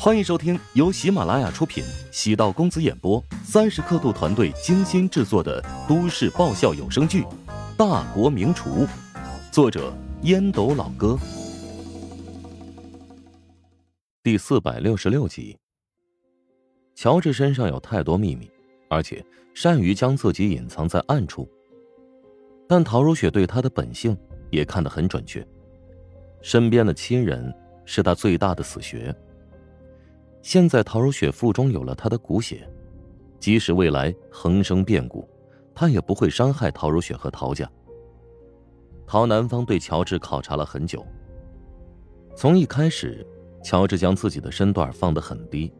欢迎收听由喜马拉雅出品、喜道公子演播、三十刻度团队精心制作的都市爆笑有声剧《大国名厨》，作者烟斗老哥，第四百六十六集。乔治身上有太多秘密，而且善于将自己隐藏在暗处，但陶如雪对他的本性也看得很准确，身边的亲人是他最大的死穴。现在陶如雪腹中有了他的骨血，即使未来横生变故，他也不会伤害陶如雪和陶家。陶南方对乔治考察了很久。从一开始，乔治将自己的身段放得很低，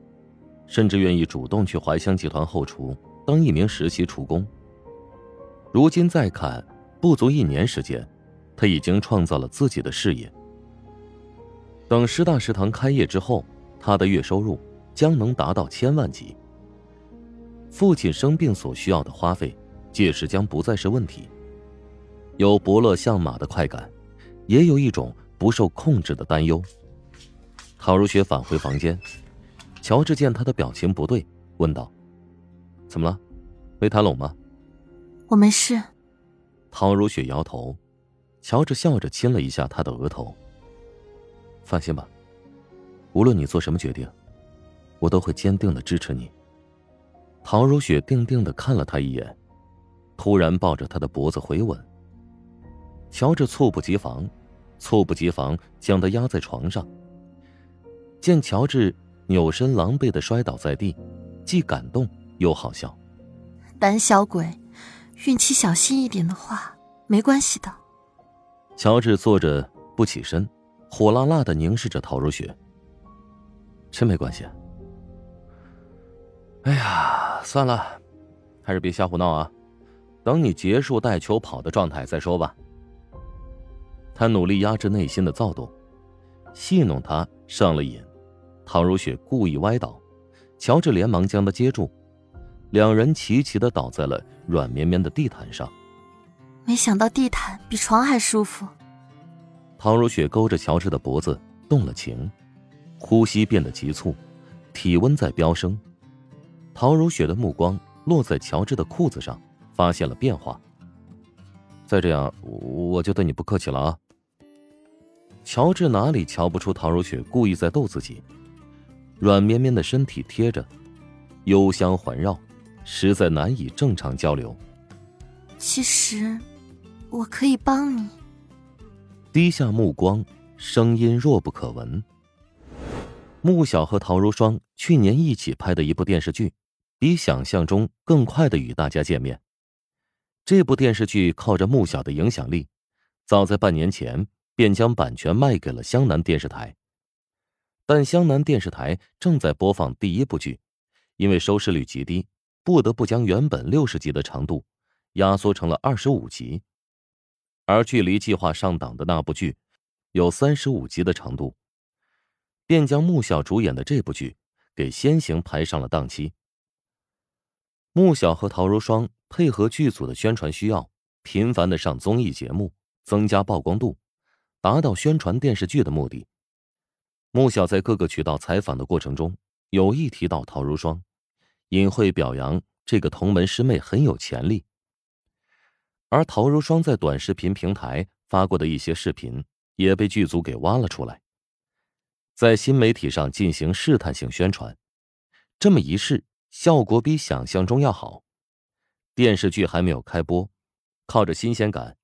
甚至愿意主动去怀香集团后厨当一名实习厨工。如今再看，不足一年时间，他已经创造了自己的事业。等师大食堂开业之后。他的月收入将能达到千万级。父亲生病所需要的花费，届时将不再是问题。有伯乐相马的快感，也有一种不受控制的担忧。陶如雪返回房间，乔治见他的表情不对，问道：“怎么了？没谈拢吗？”“我没事。”陶如雪摇头。乔治笑着亲了一下他的额头。“放心吧。”无论你做什么决定，我都会坚定的支持你。陶如雪定定的看了他一眼，突然抱着他的脖子回吻。乔治猝不及防，猝不及防将他压在床上。见乔治扭身狼狈的摔倒在地，既感动又好笑。胆小鬼，运气小心一点的话，没关系的。乔治坐着不起身，火辣辣的凝视着陶如雪。真没关系。哎呀，算了，还是别瞎胡闹啊！等你结束带球跑的状态再说吧。他努力压制内心的躁动，戏弄他上了瘾。唐如雪故意歪倒，乔治连忙将他接住，两人齐齐的倒在了软绵绵的地毯上。没想到地毯比床还舒服。唐如雪勾着乔治的脖子动了情。呼吸变得急促，体温在飙升。陶如雪的目光落在乔治的裤子上，发现了变化。再这样，我就对你不客气了啊！乔治哪里瞧不出陶如雪故意在逗自己？软绵绵的身体贴着，幽香环绕，实在难以正常交流。其实，我可以帮你。低下目光，声音弱不可闻。穆晓和陶如霜去年一起拍的一部电视剧，比想象中更快的与大家见面。这部电视剧靠着穆晓的影响力，早在半年前便将版权卖给了湘南电视台。但湘南电视台正在播放第一部剧，因为收视率极低，不得不将原本六十集的长度压缩成了二十五集，而距离计划上档的那部剧有三十五集的长度。便将穆晓主演的这部剧给先行排上了档期。穆晓和陶如霜配合剧组的宣传需要，频繁的上综艺节目，增加曝光度，达到宣传电视剧的目的。穆晓在各个渠道采访的过程中，有意提到陶如霜，隐晦表扬这个同门师妹很有潜力。而陶如霜在短视频平台发过的一些视频，也被剧组给挖了出来。在新媒体上进行试探性宣传，这么一试，效果比想象中要好。电视剧还没有开播，靠着新鲜感，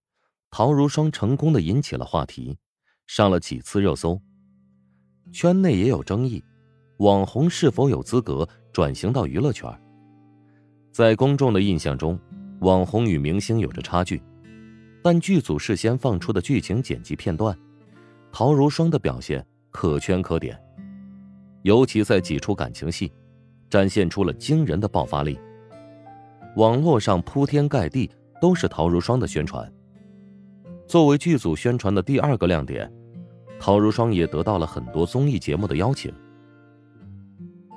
陶如霜成功的引起了话题，上了几次热搜。圈内也有争议，网红是否有资格转型到娱乐圈？在公众的印象中，网红与明星有着差距，但剧组事先放出的剧情剪辑片段，陶如霜的表现。可圈可点，尤其在几出感情戏，展现出了惊人的爆发力。网络上铺天盖地都是陶如霜的宣传。作为剧组宣传的第二个亮点，陶如霜也得到了很多综艺节目的邀请，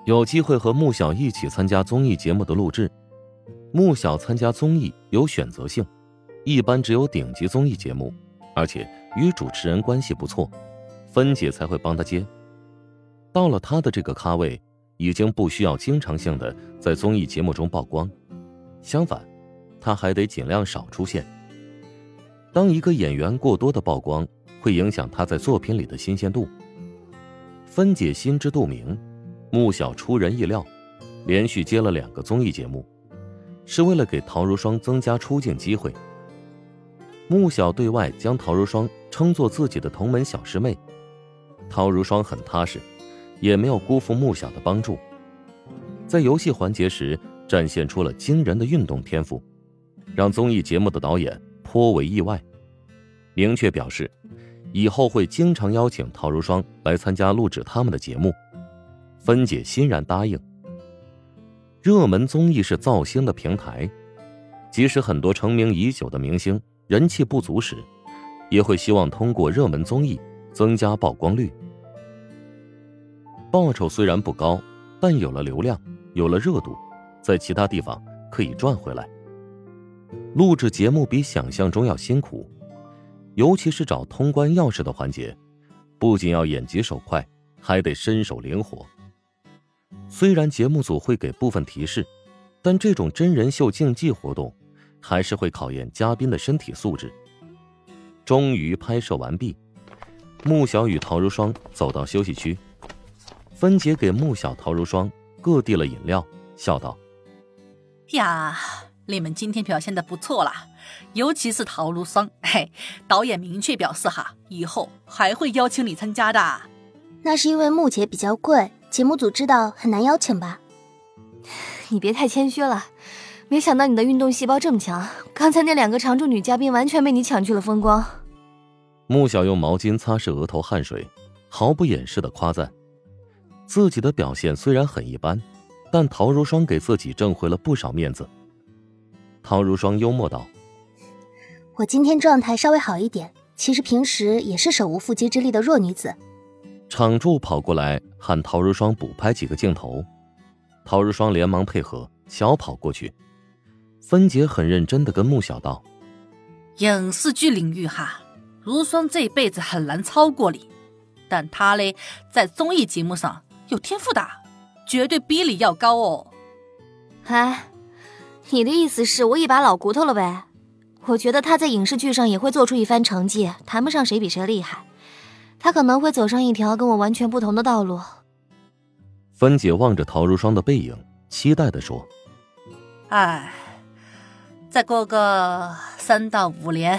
有机会和穆晓一起参加综艺节目的录制。穆晓参加综艺有选择性，一般只有顶级综艺节目，而且与主持人关系不错。芬姐才会帮他接。到了他的这个咖位，已经不需要经常性的在综艺节目中曝光，相反，他还得尽量少出现。当一个演员过多的曝光，会影响他在作品里的新鲜度。芬姐心知肚明，穆小出人意料，连续接了两个综艺节目，是为了给陶如霜增加出镜机会。穆小对外将陶如霜称作自己的同门小师妹，陶如霜很踏实，也没有辜负穆小的帮助。在游戏环节时，展现出了惊人的运动天赋，让综艺节目的导演颇为意外。明确表示，以后会经常邀请陶如霜来参加录制他们的节目。芬姐欣然答应。热门综艺是造星的平台，即使很多成名已久的明星人气不足时，也会希望通过热门综艺增加曝光率。报酬虽然不高，但有了流量，有了热度，在其他地方可以赚回来。录制节目比想象中要辛苦。尤其是找通关钥匙的环节，不仅要眼疾手快，还得身手灵活。虽然节目组会给部分提示，但这种真人秀竞技活动，还是会考验嘉宾的身体素质。终于拍摄完毕，穆小与陶如霜走到休息区，芬姐给穆小、陶如霜各递了饮料，笑道：“呀。”你们今天表现的不错啦，尤其是陶如霜，嘿，导演明确表示哈，以后还会邀请你参加的。那是因为穆姐比较贵，节目组知道很难邀请吧？你别太谦虚了，没想到你的运动细胞这么强，刚才那两个常驻女嘉宾完全被你抢去了风光。穆小用毛巾擦拭额头汗水，毫不掩饰的夸赞自己的表现虽然很一般，但陶如霜给自己挣回了不少面子。陶如霜幽默道：“我今天状态稍微好一点，其实平时也是手无缚鸡之力的弱女子。”场助跑过来喊陶如霜补拍几个镜头，陶如霜连忙配合，小跑过去。芬姐很认真的跟穆小道：“影视剧领域哈，如霜这辈子很难超过你，但她嘞在综艺节目上有天赋的，绝对比你要高哦。”哎。你的意思是我一把老骨头了呗？我觉得他在影视剧上也会做出一番成绩，谈不上谁比谁厉害，他可能会走上一条跟我完全不同的道路。芬姐望着陶如霜的背影，期待的说：“哎，再过个三到五年，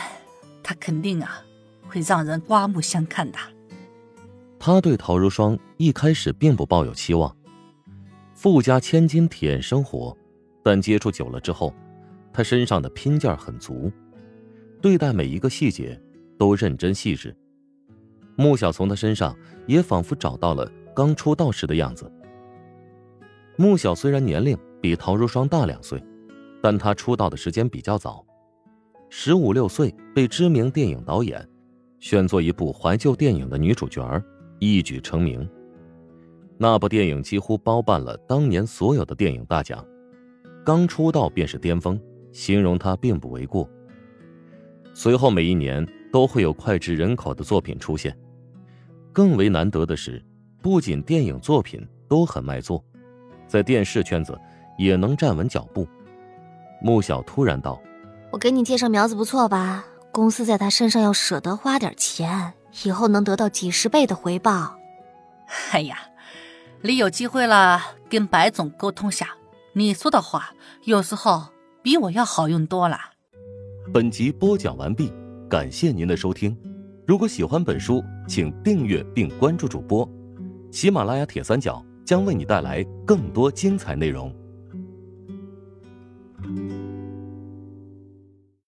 他肯定啊会让人刮目相看的。”他对陶如霜一开始并不抱有期望，富家千金体验生活。但接触久了之后，他身上的拼劲儿很足，对待每一个细节都认真细致。穆小从他身上也仿佛找到了刚出道时的样子。穆小虽然年龄比陶如霜大两岁，但她出道的时间比较早，十五六岁被知名电影导演选做一部怀旧电影的女主角，一举成名。那部电影几乎包办了当年所有的电影大奖。刚出道便是巅峰，形容她并不为过。随后每一年都会有脍炙人口的作品出现，更为难得的是，不仅电影作品都很卖座，在电视圈子也能站稳脚步。穆小突然道：“我给你介绍苗子不错吧？公司在他身上要舍得花点钱，以后能得到几十倍的回报。”哎呀，你有机会了，跟白总沟通下。你说的话有时候比我要好用多了。本集播讲完毕，感谢您的收听。如果喜欢本书，请订阅并关注主播。喜马拉雅铁三角将为你带来更多精彩内容。